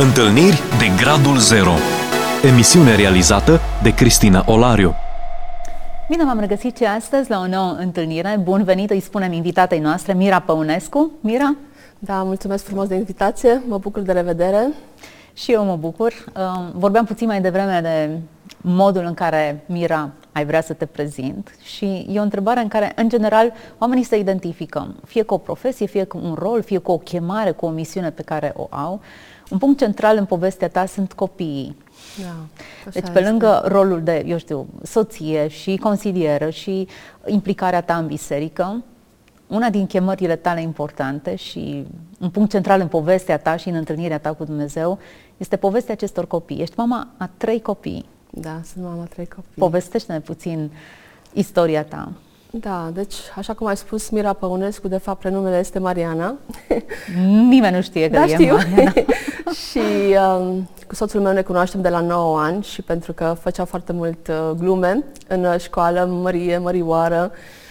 Întâlniri de Gradul Zero Emisiune realizată de Cristina Olariu Bine v-am regăsit și astăzi la o nouă întâlnire. Bun venit, îi spunem invitatei noastre, Mira Păunescu. Mira? Da, mulțumesc frumos de invitație, mă bucur de revedere. Și eu mă bucur. Vorbeam puțin mai devreme de modul în care, Mira, ai vrea să te prezint și e o întrebare în care, în general, oamenii se identifică, fie cu o profesie, fie cu un rol, fie cu o chemare, cu o misiune pe care o au. Un punct central în povestea ta sunt copiii. Da, deci, pe este. lângă rolul de, eu știu, soție și consilieră și implicarea ta în biserică, una din chemările tale importante și un punct central în povestea ta și în întâlnirea ta cu Dumnezeu este povestea acestor copii. Ești mama a trei copii. Da, sunt mama a trei copii. Povestește-ne puțin istoria ta. Da, deci, așa cum ai spus, Mira Păunescu, de fapt, prenumele este Mariana. Nimeni nu știe că da, e știu. Mariana. și um, cu soțul meu ne cunoaștem de la 9 ani și pentru că făcea foarte mult uh, glume în școală, Mărie, Mărioară,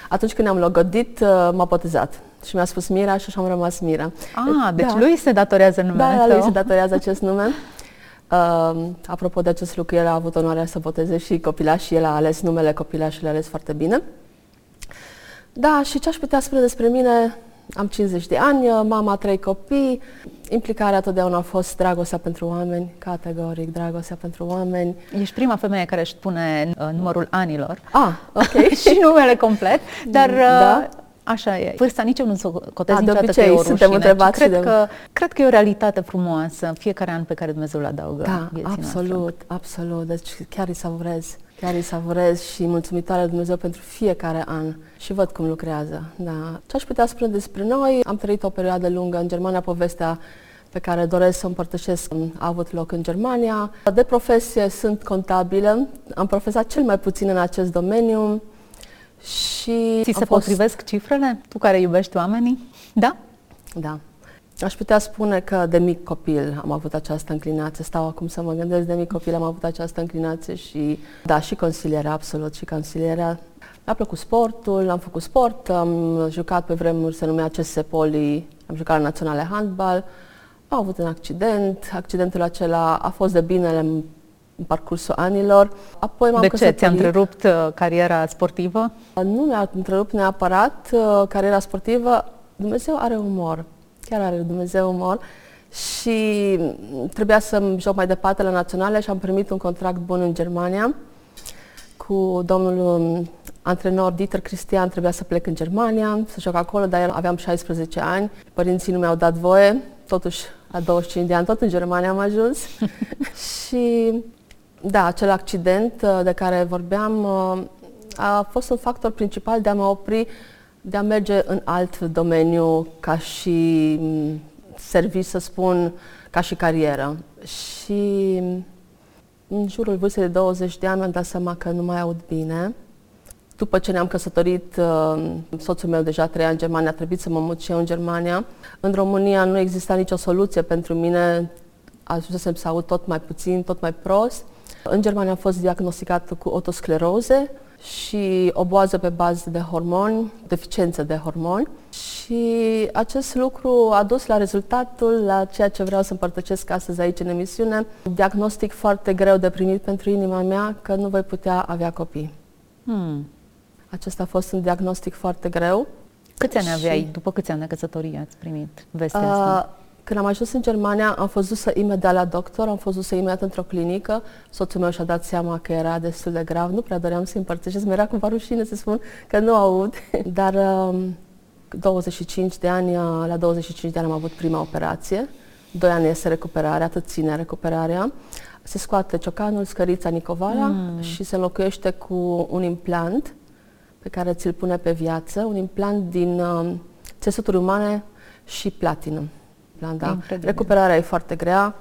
atunci când ne-am logodit, uh, m-a botezat. Și mi-a spus Mira și așa am rămas Mira. Ah, deci da. lui se datorează numele Da, tău. lui se datorează acest nume. Uh, apropo de acest lucru, el a avut onoarea să boteze și copilaș și el a ales numele copilaș și l-a ales foarte bine. Da, și ce aș putea spune despre mine? Am 50 de ani, mama trei copii, implicarea totdeauna a fost dragostea pentru oameni, categoric dragostea pentru oameni. Ești prima femeie care își spune uh, numărul anilor. Ah, ok. și numele complet, dar da? Uh, Așa e. Vârsta nici eu nu o cotez A, niciodată obicei, că e o suntem întrebați cred, de... că, cred că e o realitate frumoasă fiecare an pe care Dumnezeu îl adaugă Da, absolut, noastre. absolut. Deci chiar îi savurez. Chiar îi savurez și mulțumitoare Dumnezeu pentru fiecare an și văd cum lucrează. Da. Ce aș putea spune despre noi? Am trăit o perioadă lungă în Germania, povestea pe care doresc să o împărtășesc a avut loc în Germania. De profesie sunt contabilă, am profesat cel mai puțin în acest domeniu. Și Ți se fost... potrivesc cifrele? Tu care iubești oamenii? Da? Da. Aș putea spune că de mic copil am avut această înclinație. Stau acum să mă gândesc, de mic copil am avut această înclinație și, da, și consilierea, absolut, și consilierea. Mi-a plăcut sportul, am făcut sport, am jucat pe vremuri, se numea CS Poli, am jucat la Naționale Handbal. Am avut un accident, accidentul acela a fost de binele în parcursul anilor. Apoi m-am De ce? Ți-a întrerupt uh, cariera sportivă? Nu mi-a întrerupt neapărat uh, cariera sportivă. Dumnezeu are umor. Chiar are Dumnezeu umor. Și trebuia să-mi joc mai departe la naționale și am primit un contract bun în Germania cu domnul um, antrenor Dieter Cristian trebuia să plec în Germania, să joc acolo, dar eu aveam 16 ani. Părinții nu mi-au dat voie, totuși la 25 de ani tot în Germania am ajuns. și da, acel accident uh, de care vorbeam uh, a fost un factor principal de a mă opri, de a merge în alt domeniu ca și mm, serviciu, să spun, ca și carieră. Și în jurul vârstei de 20 de ani mi-am dat seama că nu mai aud bine. După ce ne-am căsătorit, uh, soțul meu deja trăia în Germania, a trebuit să mă mut și eu în Germania. În România nu exista nicio soluție pentru mine, ajunsesem să aud tot mai puțin, tot mai prost. În Germania am fost diagnosticat cu otoscleroze și o boază pe bază de hormoni, deficiență de hormoni. Și acest lucru a dus la rezultatul, la ceea ce vreau să împărtăcesc astăzi aici în emisiune, diagnostic foarte greu de primit pentru inima mea că nu voi putea avea copii. Hmm. Acesta a fost un diagnostic foarte greu. Câți ani aveai? Și... După câți ani de căsătorie ați primit vestea uh, asta? Când am ajuns în Germania, am fost dusă imediat la doctor, am fost dusă imediat într-o clinică. Soțul meu și-a dat seama că era destul de grav. Nu prea doream să-i împărtășesc, mi-era cumva rușine să spun că nu aud. Dar um, 25 de ani, la 25 de ani am avut prima operație. Doi ani este recuperarea, atât ține recuperarea. Se scoate ciocanul, scărița Nicovala mm. și se înlocuiește cu un implant pe care ți-l pune pe viață, un implant din uh, țesuturi umane și platină plan, da. Incredibil. Recuperarea e foarte grea.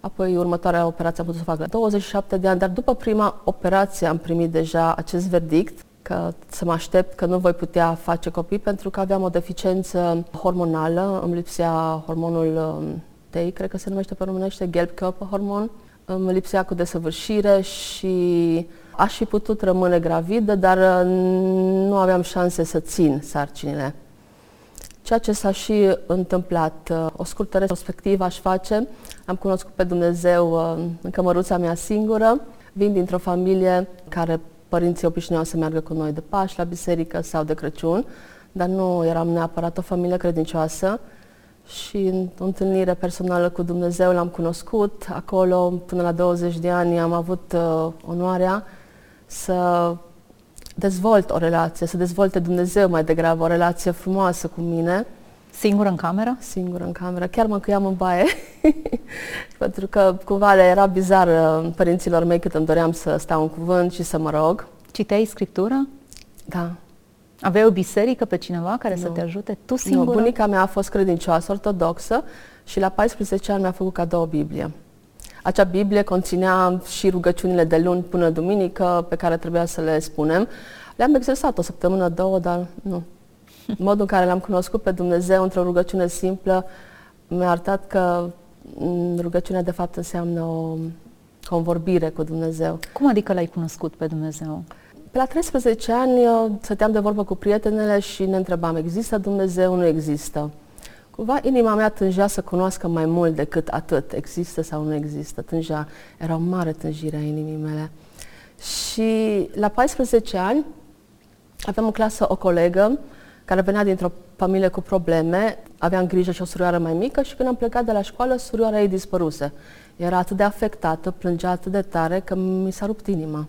Apoi următoarea operație am putut să fac la 27 de ani, dar după prima operație am primit deja acest verdict că să mă aștept că nu voi putea face copii pentru că aveam o deficiență hormonală, îmi lipsea hormonul um, TEI, cred că se numește pe românește, hormon, îmi lipsea cu desăvârșire și aș fi putut rămâne gravidă, dar uh, nu aveam șanse să țin sarcinile. Ceea ce s-a și întâmplat. O scurtă retrospectivă aș face. Am cunoscut pe Dumnezeu uh, în cămăruța mea singură. Vin dintr-o familie care părinții obișnuiau să meargă cu noi de Paști la biserică sau de Crăciun, dar nu eram neapărat o familie credincioasă și în o întâlnire personală cu Dumnezeu l-am cunoscut. Acolo, până la 20 de ani, am avut uh, onoarea să dezvolt o relație, să dezvolte Dumnezeu mai degrabă o relație frumoasă cu mine. Singură în cameră? Singură în cameră. Chiar mă căiam în baie. Pentru că cumva le era bizar uh, părinților mei cât îmi doream să stau în cuvânt și să mă rog. Citeai Scriptura? Da. Aveai o biserică pe cineva care nu. să te ajute? Tu singură? Nu, bunica mea a fost credincioasă, ortodoxă și la 14 ani mi-a făcut cadou o Biblie. Acea Biblie conținea și rugăciunile de luni până duminică pe care trebuia să le spunem. Le-am exersat o săptămână, două, dar nu. Modul în care l-am cunoscut pe Dumnezeu într-o rugăciune simplă mi-a arătat că mm, rugăciunea de fapt înseamnă o convorbire cu Dumnezeu. Cum adică l-ai cunoscut pe Dumnezeu? Pe la 13 ani stăteam de vorbă cu prietenele și ne întrebam, există Dumnezeu, nu există? Cumva inima mea tângea să cunoască mai mult decât atât, există sau nu există, tângea, era o mare tânjire a inimii mele. Și la 14 ani aveam în clasă o colegă care venea dintr-o familie cu probleme, aveam grijă și o surioară mai mică și când am plecat de la școală, surioara ei dispăruse. Era atât de afectată, plângea atât de tare că mi s-a rupt inima.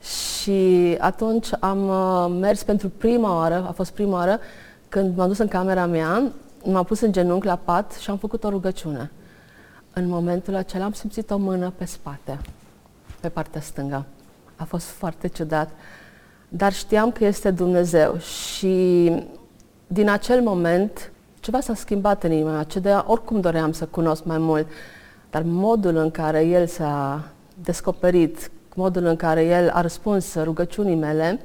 Și atunci am uh, mers pentru prima oară, a fost prima oară, când m-am dus în camera mea, m-am pus în genunchi la pat și am făcut o rugăciune. În momentul acela am simțit o mână pe spate, pe partea stângă. A fost foarte ciudat, dar știam că este Dumnezeu și din acel moment ceva s-a schimbat în inima mea, ce de oricum doream să cunosc mai mult, dar modul în care El s-a descoperit, modul în care El a răspuns rugăciunii mele,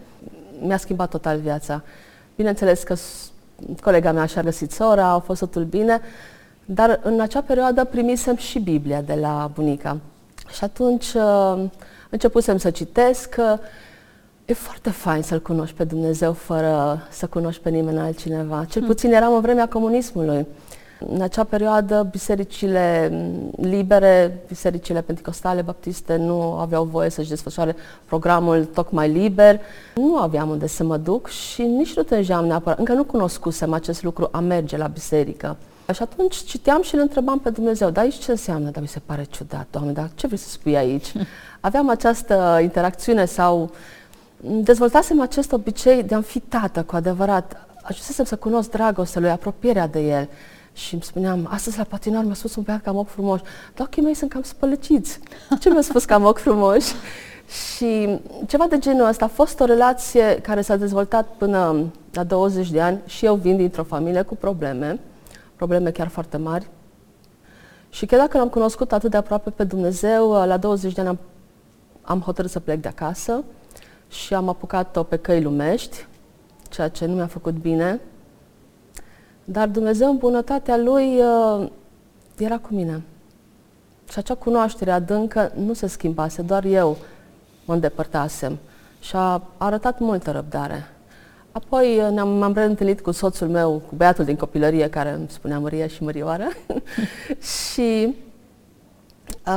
mi-a schimbat total viața. Bineînțeles că colega mea și-a găsit sora, au fost totul bine, dar în acea perioadă primisem și Biblia de la bunica. Și atunci uh, începusem să citesc. E foarte fain să-L cunoști pe Dumnezeu fără să cunoști pe nimeni altcineva. Cel hmm. puțin eram în vremea comunismului. În acea perioadă, bisericile libere, bisericile pentecostale, baptiste, nu aveau voie să-și desfășoare programul tocmai liber. Nu aveam unde să mă duc și nici nu tângeam neapărat. Încă nu cunoscusem acest lucru a merge la biserică. Și atunci citeam și îl întrebam pe Dumnezeu, dar aici ce înseamnă? Dar mi se pare ciudat, Doamne, dar ce vrei să spui aici? Aveam această interacțiune sau dezvoltasem acest obicei de a-mi fi tată cu adevărat. Ajunsesem să cunosc dragostea lui, apropierea de el și îmi spuneam, astăzi la patinar mi-a spus un băiat că am ochi frumoși, dar ochii mei sunt cam spălăciți. Ce mi-a spus că am ochi frumoși? Și ceva de genul ăsta a fost o relație care s-a dezvoltat până la 20 de ani și eu vin dintr-o familie cu probleme, probleme chiar foarte mari. Și chiar dacă l-am cunoscut atât de aproape pe Dumnezeu, la 20 de ani am, am hotărât să plec de acasă și am apucat-o pe căi lumești, ceea ce nu mi-a făcut bine. Dar Dumnezeu, în bunătatea Lui, uh, era cu mine. Și acea cunoaștere adâncă nu se schimbase, doar eu mă îndepărtasem. Și a arătat multă răbdare. Apoi uh, ne-am, m-am reîntâlnit cu soțul meu, cu băiatul din copilărie, care îmi spunea Maria și Mărioară. și uh,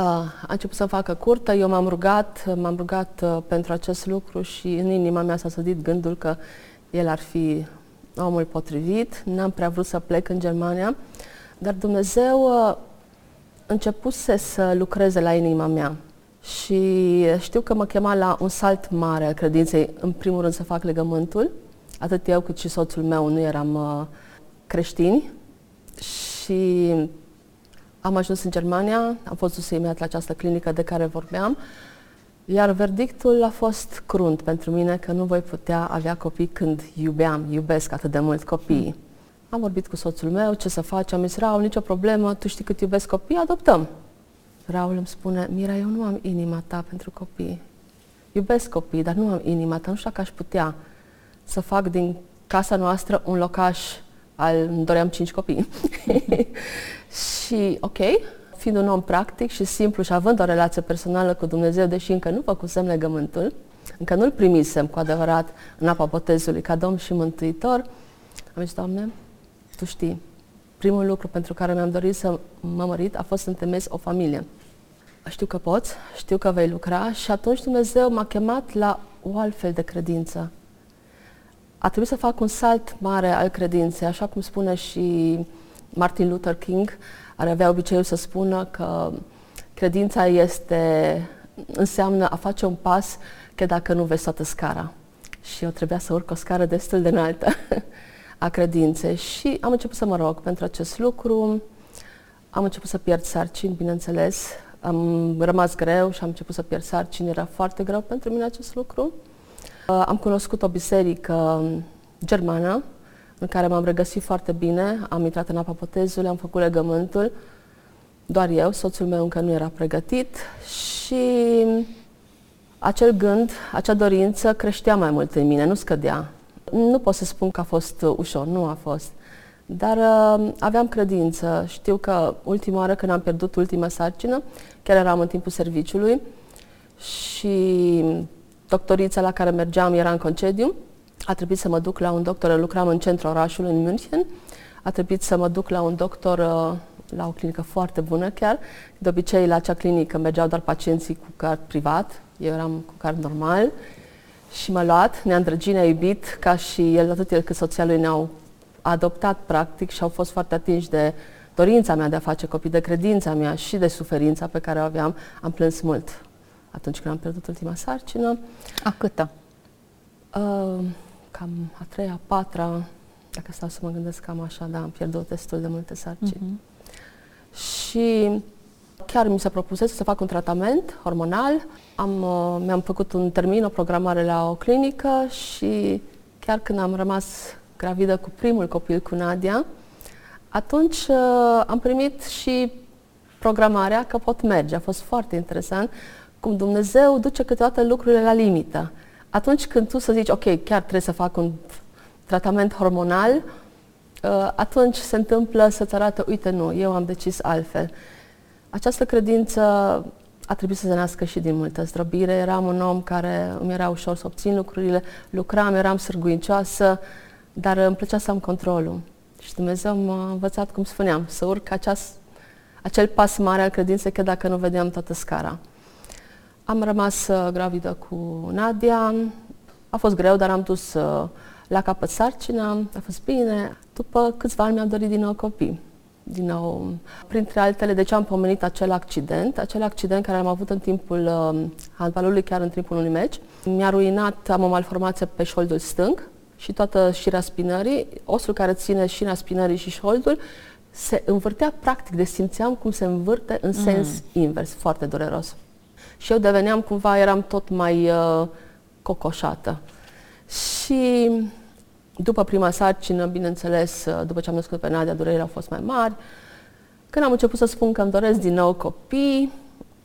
a început să facă curtă, eu m-am rugat, m-am rugat uh, pentru acest lucru și în inima mea s-a sădit gândul că el ar fi omul potrivit, n-am prea vrut să plec în Germania, dar Dumnezeu uh, începuse să lucreze la inima mea. Și știu că mă chema la un salt mare al credinței, în primul rând să fac legământul, atât eu cât și soțul meu nu eram uh, creștini și am ajuns în Germania, am fost dus imediat la această clinică de care vorbeam iar verdictul a fost crunt pentru mine că nu voi putea avea copii când iubeam, iubesc atât de mult copiii. Am vorbit cu soțul meu, ce să facem, am zis, Raul, nicio problemă, tu știi cât iubesc copii, adoptăm. Raul îmi spune, Mira, eu nu am inima ta pentru copii. Iubesc copii, dar nu am inima ta, nu știu dacă aș putea să fac din casa noastră un locaș al, îmi doream cinci copii. și, ok, fiind un om practic și simplu și având o relație personală cu Dumnezeu, deși încă nu făcusem legământul, încă nu-L primisem cu adevărat în apa botezului ca Domn și Mântuitor, am zis, Doamne, tu știi, primul lucru pentru care mi-am dorit să mă mărit a fost să întemeiez o familie. Știu că poți, știu că vei lucra și atunci Dumnezeu m-a chemat la o altfel de credință. A trebuit să fac un salt mare al credinței, așa cum spune și Martin Luther King, are avea obiceiul să spună că credința este, înseamnă a face un pas că dacă nu vezi toată scara. Și eu trebuia să urc o scară destul de înaltă a credinței și am început să mă rog pentru acest lucru. Am început să pierd sarcini, bineînțeles. Am rămas greu și am început să pierd sarcini. Era foarte greu pentru mine acest lucru. Uh, am cunoscut o biserică germană în care m-am regăsit foarte bine. Am intrat în apa botezului, am făcut legământul. Doar eu, soțul meu încă nu era pregătit și acel gând, acea dorință creștea mai mult în mine, nu scădea. Nu pot să spun că a fost ușor, nu a fost. Dar uh, aveam credință. Știu că ultima oară când am pierdut ultima sarcină, chiar eram în timpul serviciului și doctorița la care mergeam era în concediu. A trebuit să mă duc la un doctor, lucram în centrul orașului, în München. A trebuit să mă duc la un doctor uh, la o clinică foarte bună chiar. De obicei, la acea clinică mergeau doar pacienții cu card privat, eu eram cu card normal și m-a luat, ne-a îndrăgit, ne-a iubit, ca și el, atât el cât soția lui ne-au adoptat practic și au fost foarte atinși de dorința mea de a face copii, de credința mea și de suferința pe care o aveam. Am plâns mult atunci când am pierdut ultima sarcină. A câta? Uh, cam a treia, a patra, dacă stau să mă gândesc cam așa, da, am pierdut destul de multe sarcini. Uh-huh. Și chiar mi s-a propus să fac un tratament hormonal. Am, uh, mi-am făcut un termin, o programare la o clinică și chiar când am rămas gravidă cu primul copil, cu Nadia, atunci uh, am primit și programarea că pot merge. A fost foarte interesant cum Dumnezeu duce câteodată lucrurile la limită. Atunci când tu să zici, ok, chiar trebuie să fac un tratament hormonal, uh, atunci se întâmplă să-ți arată, uite, nu, eu am decis altfel. Această credință a trebuit să se nască și din multă zdrobire. Eram un om care îmi era ușor să obțin lucrurile, lucram, eram sârguincioasă, dar îmi plăcea să am controlul. Și Dumnezeu m-a învățat, cum spuneam, să urc aceas, acel pas mare al credinței, că dacă nu vedeam toată scara. Am rămas uh, gravidă cu Nadia, a fost greu, dar am dus uh, la capăt sarcina, a fost bine. După câțiva ani mi-am dorit din nou copii. Din nou, printre altele, de ce am pomenit acel accident, acel accident care am avut în timpul uh, handbalului, chiar în timpul unui meci. Mi-a ruinat, am o malformație pe șoldul stâng și toată șirea spinării, osul care ține șirea spinării și șoldul, se învârtea practic, de simțeam cum se învârte în mm. sens mm. invers, foarte dureros și eu deveneam cumva, eram tot mai uh, cocoșată. Și după prima sarcină, bineînțeles, uh, după ce am născut pe Nadia, durerile au fost mai mari. Când am început să spun că îmi doresc din nou copii,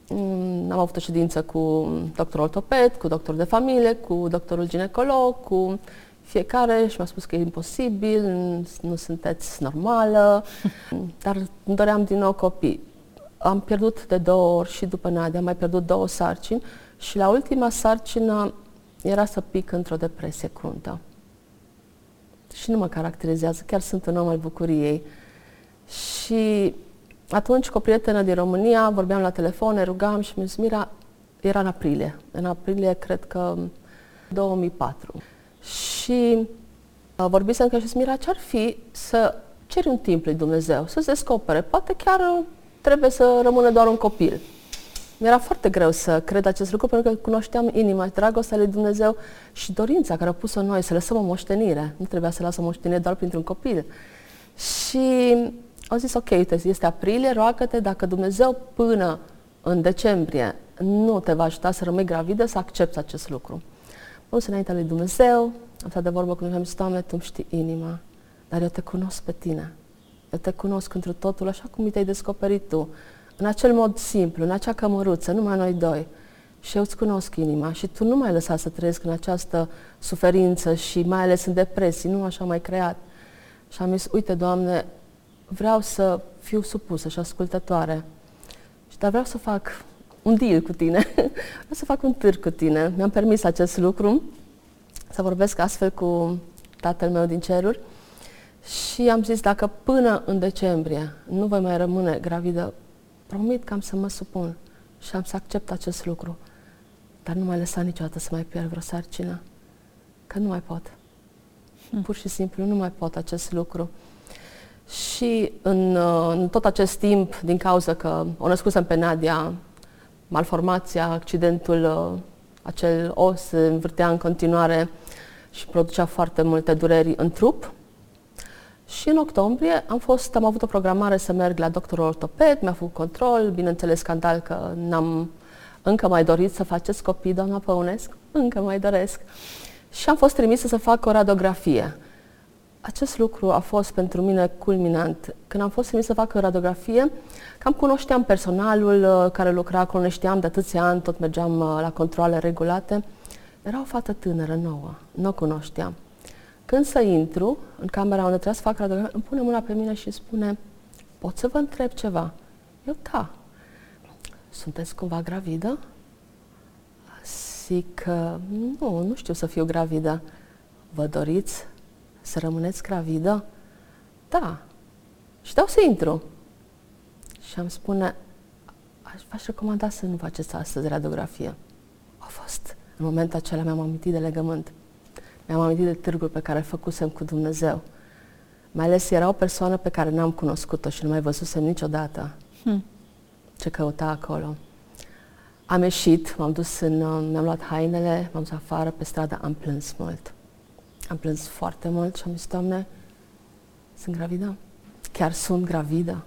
mm, am avut o ședință cu doctorul ortoped, cu doctorul de familie, cu doctorul ginecolog, cu fiecare și mi-a spus că e imposibil, nu sunteți normală, dar îmi doream din nou copii am pierdut de două ori și după Nadia, am mai pierdut două sarcini și la ultima sarcină era să pic într-o depresie cruntă. Și nu mă caracterizează, chiar sunt un om al bucuriei. Și atunci cu o prietenă din România vorbeam la telefon, ne rugam și mi zis, Mira, era în aprilie, în aprilie cred că 2004. Și uh, vorbisem că și Mira, ce-ar fi să ceri un timp lui Dumnezeu, să-ți descopere, poate chiar trebuie să rămână doar un copil. Mi-era foarte greu să cred acest lucru pentru că cunoșteam inima, dragostea lui Dumnezeu și dorința care a pus-o în noi, să lăsăm o moștenire. Nu trebuia să lăsăm o moștenire doar printr-un copil. Și au zis, ok, uite, este aprilie, roagă-te dacă Dumnezeu până în decembrie nu te va ajuta să rămâi gravidă, să accepti acest lucru. Mă să înaintea lui Dumnezeu, am stat de vorbă cu Dumnezeu, Doamne, Tu știi inima, dar eu te cunosc pe Tine. Eu te cunosc într totul așa cum mi te-ai descoperit tu, în acel mod simplu, în acea cămăruță, numai noi doi. Și eu îți cunosc inima și tu nu mai lăsa să trăiesc în această suferință și mai ales în depresii, nu așa mai creat. Și am zis, uite, Doamne, vreau să fiu supusă și ascultătoare. Și dar vreau să fac un deal cu tine, vreau să fac un târg cu tine. Mi-am permis acest lucru, să vorbesc astfel cu Tatăl meu din ceruri Și am zis, dacă până în decembrie nu voi mai rămâne gravidă, promit că am să mă supun și am să accept acest lucru. Dar nu mai lăsa niciodată să mai pierd vreo sarcină. Că nu mai pot. Hmm. Pur și simplu nu mai pot acest lucru. Și în, în tot acest timp, din cauza că o născusem pe Nadia, malformația, accidentul, uh, acel os se învârtea în continuare și producea foarte multe dureri în trup. Și în octombrie am, fost, am avut o programare să merg la doctorul ortoped, mi-a făcut control, bineînțeles scandal că n-am încă mai dorit să faceți copii, doamna Păunescu, încă mai doresc. Și am fost trimisă să fac o radiografie. Acest lucru a fost pentru mine culminant. Când am fost trimisă să fac o radiografie, cam cunoșteam personalul uh, care lucra acolo, știam de atâția ani, tot mergeam uh, la controle regulate. Era o fată tânără, nouă, nu o cunoșteam. Când să intru în camera unde trebuie să fac radiografie, îmi pune mâna pe mine și spune, pot să vă întreb ceva? Eu, da. Sunteți cumva gravidă? Zic că nu, nu știu să fiu gravidă. Vă doriți să rămâneți gravidă? Da. Și dau să intru. Și am spune, aș v-aș recomanda să nu faceți astăzi radiografie. A fost. În momentul acela mi-am amintit de legământ. Mi-am amintit de târgul pe care îl făcusem cu Dumnezeu. Mai ales era o persoană pe care n-am cunoscut-o și nu mai văzusem niciodată. Hmm. Ce căuta acolo. Am ieșit, m-am dus în, mi-am luat hainele, m-am dus afară pe stradă, am plâns mult. Am plâns foarte mult și am zis, Doamne, sunt gravidă? Chiar sunt gravidă?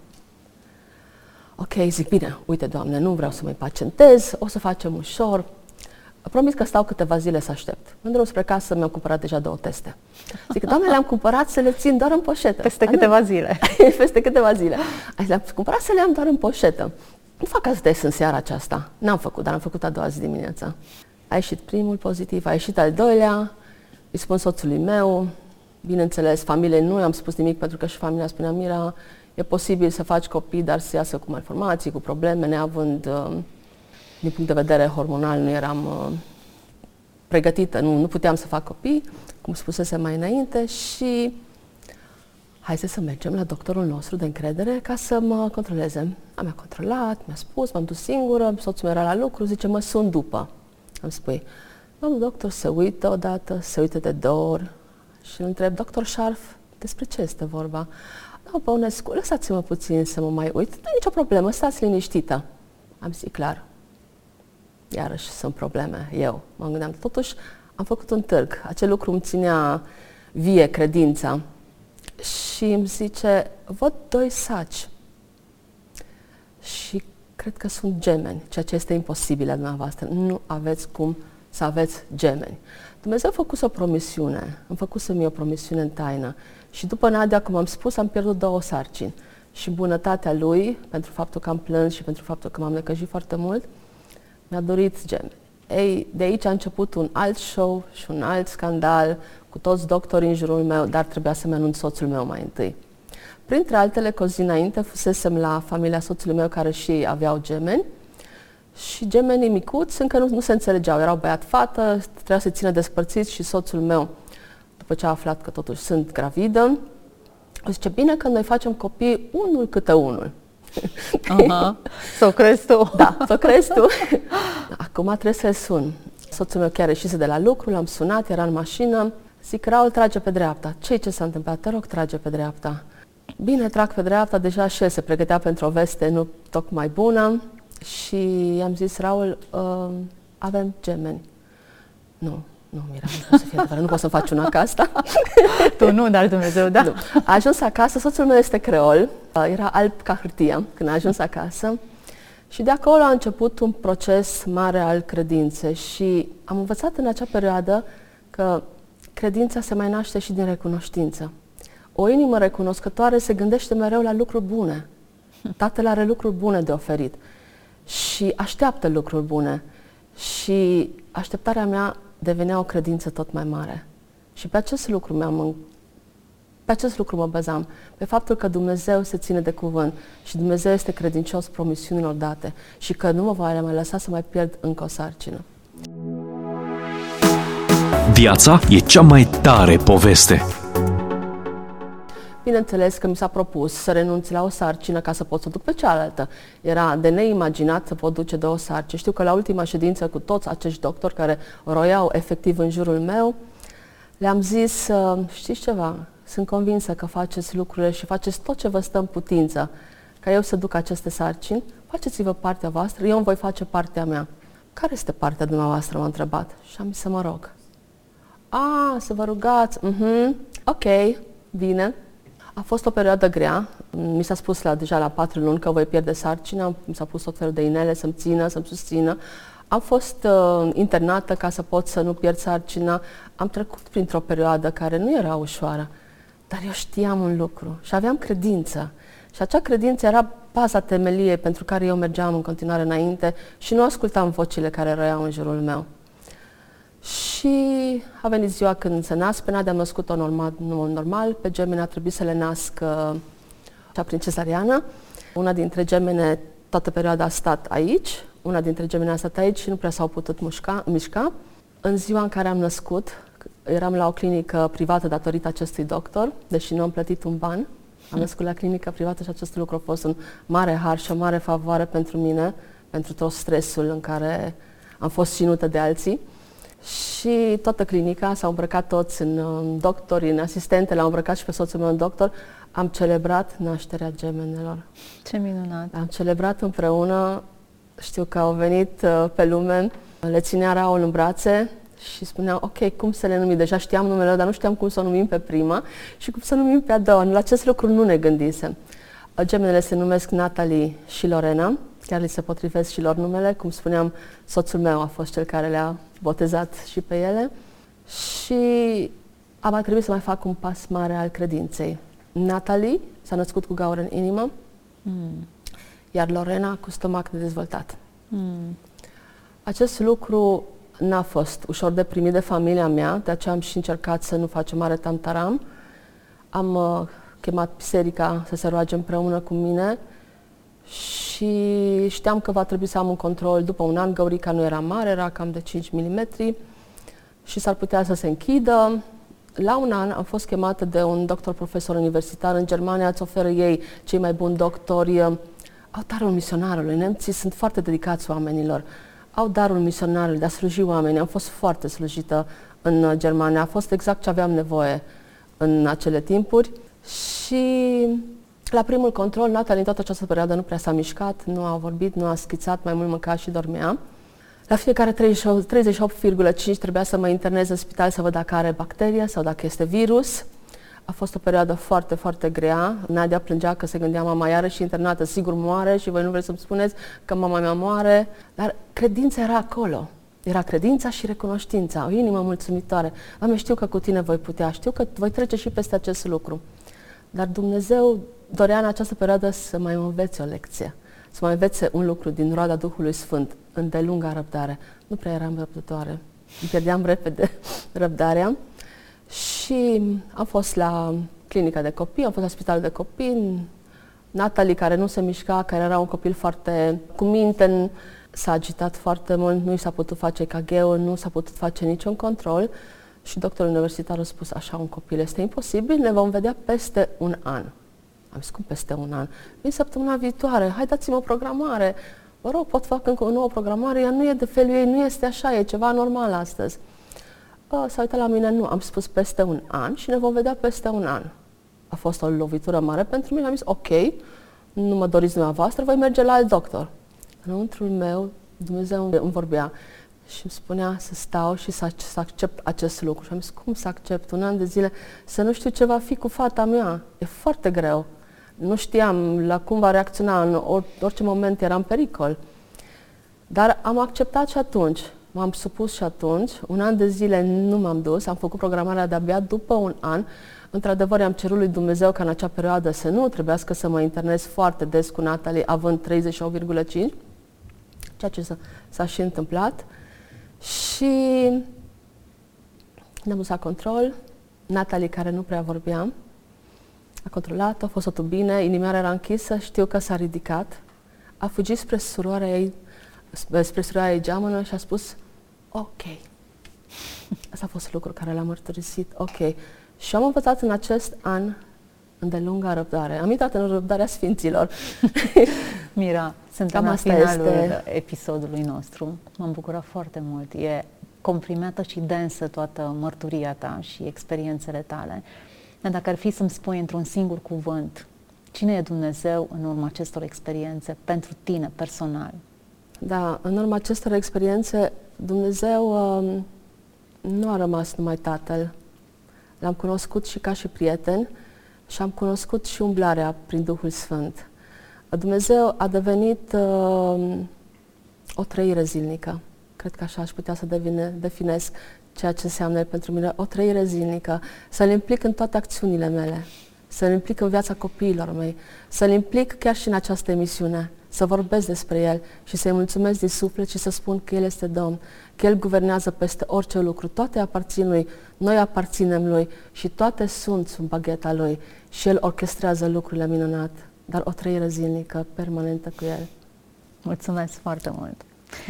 Ok, zic, bine, uite, Doamne, nu vreau să mai pacientez, o să facem ușor. Promis că stau câteva zile să aștept. În drum spre casă mi-am cumpărat deja două teste. Zic, Doamne, le-am cumpărat să le țin doar în poșetă. Peste câteva zile. Peste câteva zile. Le-am cumpărat să le am doar în poșetă. Nu fac azi test în seara aceasta. N-am făcut, dar am făcut a doua zi dimineața. A ieșit primul pozitiv, a ieșit al doilea, îi spun soțului meu, bineînțeles, familiei nu i-am spus nimic pentru că și familia spunea, Mira, e posibil să faci copii, dar să iasă cu malformații, cu probleme, neavând, uh, din punct de vedere hormonal, nu eram uh, pregătită, nu, nu puteam să fac copii, cum spusese mai înainte și hai să mergem la doctorul nostru de încredere ca să mă controleze. Am mi-a controlat, mi-a spus, m-am dus singură, soțul meu era la lucru, zice, mă sun după. Am spui, domnul doctor se uită odată, se uită de două ori și îl întreb, doctor Șarf, despre ce este vorba? Da, Păunescu, lăsați-mă puțin să mă mai uit, nu nicio problemă, stați liniștită. Am zis, clar, iarăși sunt probleme, eu. Mă gândeam, totuși am făcut un târg, acel lucru îmi ținea vie credința și îmi zice, văd doi saci și cred că sunt gemeni, ceea ce este imposibil la dumneavoastră. Nu aveți cum să aveți gemeni. Dumnezeu a făcut o promisiune, am făcut să-mi o promisiune în taină și după Nadia, cum am spus, am pierdut două sarcini. Și bunătatea lui, pentru faptul că am plâns și pentru faptul că m-am necăjit foarte mult, mi-a dorit gemeni. Ei, de aici a început un alt show și un alt scandal cu toți doctorii în jurul meu, dar trebuia să-mi anunț soțul meu mai întâi. Printre altele, cu zi înainte, fusesem la familia soțului meu care și ei aveau gemeni și gemenii micuți încă nu, nu se înțelegeau. Erau băiat-fată, trebuia să țină despărțiți și soțul meu, după ce a aflat că totuși sunt gravidă, zice, bine că noi facem copii unul câte unul. Aha. Să o crezi tu. Da, să o crezi tu. Acum trebuie să-l sun. Soțul meu chiar ieșise de la lucru, l-am sunat, era în mașină. Zic, Raul, trage pe dreapta. ce ce s-a întâmplat? Te rog, trage pe dreapta. Bine, trag pe dreapta, deja și el se pregătea pentru o veste nu tocmai bună și i-am zis, Raul, uh, avem gemeni. Nu, nu, Mira, nu pot să fie adevărat, nu pot să faci una ca asta. tu nu, dar Dumnezeu, da. Nu. A ajuns acasă, soțul meu este creol, uh, era alb ca hârtie când a ajuns acasă și de acolo a început un proces mare al credinței și am învățat în acea perioadă că credința se mai naște și din recunoștință. O inimă recunoscătoare se gândește mereu la lucruri bune. Tatăl are lucruri bune de oferit și așteaptă lucruri bune. Și așteptarea mea devenea o credință tot mai mare. Și pe acest lucru mi-am pe acest lucru mă bazam, pe faptul că Dumnezeu se ține de cuvânt și Dumnezeu este credincios promisiunilor date și că nu mă va mai lăsa să mai pierd încă o sarcină. Viața e cea mai tare poveste. Bineînțeles că mi s-a propus să renunț la o sarcină ca să pot să duc pe cealaltă. Era de neimaginat să pot duce două sarcini. Știu că la ultima ședință cu toți acești doctori care roiau efectiv în jurul meu, le-am zis, uh, știți ceva, sunt convinsă că faceți lucrurile și faceți tot ce vă stă în putință ca eu să duc aceste sarcini, faceți-vă partea voastră, eu îmi voi face partea mea. Care este partea dumneavoastră, m-a întrebat. Și am zis să mă rog. A, să vă rugați. Uh-huh. Ok, bine. A fost o perioadă grea. Mi s-a spus la, deja la patru luni că voi pierde sarcina. Mi s-a pus tot felul de inele să-mi țină, să-mi susțină. Am fost uh, internată ca să pot să nu pierd sarcina. Am trecut printr-o perioadă care nu era ușoară. Dar eu știam un lucru și aveam credință. Și acea credință era baza temeliei pentru care eu mergeam în continuare înainte și nu ascultam vocile care răiau în jurul meu. Și a venit ziua când se nasc, pe Nadia am născut-o normal, normal, pe gemene a trebuit să le nasc uh, cea prin cezariană. Una dintre gemene toată perioada a stat aici, una dintre gemene a stat aici și nu prea s-au putut mușca, mișca. În ziua în care am născut, eram la o clinică privată datorită acestui doctor, deși nu am plătit un ban. Am născut la clinică privată și acest lucru a fost un mare har și o mare favoare pentru mine, pentru tot stresul în care am fost ținută de alții. Și toată clinica s-au îmbrăcat toți în doctori, în asistente, l-au îmbrăcat și pe soțul meu în doctor. Am celebrat nașterea gemenelor. Ce minunat! Am celebrat împreună, știu că au venit uh, pe lume, le ținea Raul în brațe și spuneam, ok, cum să le numim? Deja știam numele, dar nu știam cum să o numim pe prima și cum să numim pe a doua. La acest lucru nu ne gândisem. Gemenele se numesc Natalie și Lorena, chiar li se potrivesc și lor numele. Cum spuneam, soțul meu a fost cel care le-a botezat și pe ele. Și a mai trebuit să mai fac un pas mare al credinței. Natalie s-a născut cu gaură în inimă, mm. iar Lorena cu stomac nedezvoltat. Mm. Acest lucru n-a fost ușor de primit de familia mea, de aceea am și încercat să nu facem mare tamtaram. Am uh, chemat biserica să se roage împreună cu mine și știam că va trebui să am un control după un an. Găurica nu era mare, era cam de 5 mm și s-ar putea să se închidă. La un an am fost chemată de un doctor profesor universitar în Germania, îți oferă ei cei mai buni doctori. Au darul misionarului, nemții sunt foarte dedicați oamenilor au darul misionarului de a sluji oameni. Am fost foarte slujită în Germania. A fost exact ce aveam nevoie în acele timpuri. Și la primul control, Natalie în toată această perioadă nu prea s-a mișcat, nu a vorbit, nu a schițat, mai mult mânca și dormea. La fiecare 38,5 trebuia să mă internez în spital să văd dacă are bacterie sau dacă este virus. A fost o perioadă foarte, foarte grea. Nadia plângea că se gândea mama iară și internată, sigur moare și voi nu vreți să-mi spuneți că mama mea moare. Dar credința era acolo. Era credința și recunoștința, o inimă mulțumitoare. Doamne, știu că cu tine voi putea, știu că voi trece și peste acest lucru. Dar Dumnezeu dorea în această perioadă să mai învețe o lecție, să mai învețe un lucru din roada Duhului Sfânt, îndelunga răbdare. Nu prea eram răbdătoare, îmi pierdeam repede răbdarea și am fost la clinica de copii, am fost la spitalul de copii. Natalie, care nu se mișca, care era un copil foarte cu minte, s-a agitat foarte mult, nu i s-a putut face ekg nu s-a putut face niciun control și doctorul universitar a spus așa un copil este imposibil, ne vom vedea peste un an. Am zis, cum peste un an? Vin săptămâna viitoare, hai dați-mi o programare. Vă rog, pot fac încă o nouă programare, ea nu e de felul ei, nu este așa, e ceva normal astăzi s-a uitat la mine, nu, am spus peste un an și ne vom vedea peste un an. A fost o lovitură mare pentru mine, am zis, ok, nu mă doriți dumneavoastră, voi merge la alt doctor. Înăuntrul meu, Dumnezeu îmi vorbea și îmi spunea să stau și să, să accept acest lucru. Și am zis, cum să accept un an de zile să nu știu ce va fi cu fata mea? E foarte greu. Nu știam la cum va reacționa, în orice moment era în pericol. Dar am acceptat și atunci. M-am supus și atunci, un an de zile nu m-am dus, am făcut programarea de-abia după un an. Într-adevăr, am cerut lui Dumnezeu ca în acea perioadă să nu trebuiască să mă internez foarte des cu Natalie, având 38,5, ceea ce s-a și întâmplat. Și ne-am dus la control. Natalie, care nu prea vorbeam, a controlat, a fost totul bine, inimioara era închisă, știu că s-a ridicat, a fugit spre suroarea ei, spre suroarea ei geamănă și a spus, ok. Asta a fost lucru care l-am mărturisit, ok. Și am învățat în acest an îndelunga răbdare. Am intrat în răbdarea Sfinților. Mira, suntem Cam la finalul este... episodului nostru. M-am bucurat foarte mult. E comprimată și densă toată mărturia ta și experiențele tale. Dar dacă ar fi să-mi spui într-un singur cuvânt, cine e Dumnezeu în urma acestor experiențe pentru tine personal? Da, în urma acestor experiențe, Dumnezeu um, nu a rămas numai Tatăl. L-am cunoscut și ca și prieten și am cunoscut și umblarea prin Duhul Sfânt. Dumnezeu a devenit uh, o trăire zilnică. Cred că așa aș putea să devine, definesc ceea ce înseamnă pentru mine o trăire zilnică, să-L implic în toate acțiunile mele, să-L implic în viața copiilor mei, să-L implic chiar și în această emisiune, să vorbesc despre El și să-i mulțumesc din suflet și să spun că El este Domn, că El guvernează peste orice lucru, toate aparțin Lui, noi aparținem Lui și toate sunt sub bagheta Lui și El orchestrează lucrurile minunate, dar o trăire zilnică, permanentă cu El. Mulțumesc foarte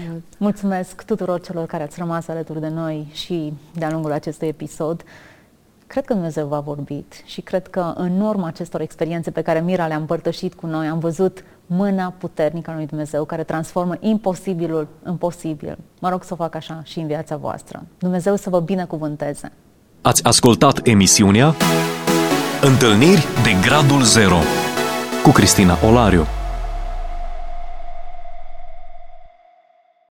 mult! Mulțumesc tuturor celor care ați rămas alături de noi și de-a lungul acestui episod. Cred că Dumnezeu v-a vorbit și cred că în urma acestor experiențe pe care Mira le-a împărtășit cu noi, am văzut mâna puternică a lui Dumnezeu care transformă imposibilul în posibil. Mă rog să o fac așa și în viața voastră. Dumnezeu să vă binecuvânteze. Ați ascultat emisiunea Întâlniri de Gradul Zero cu Cristina Olariu.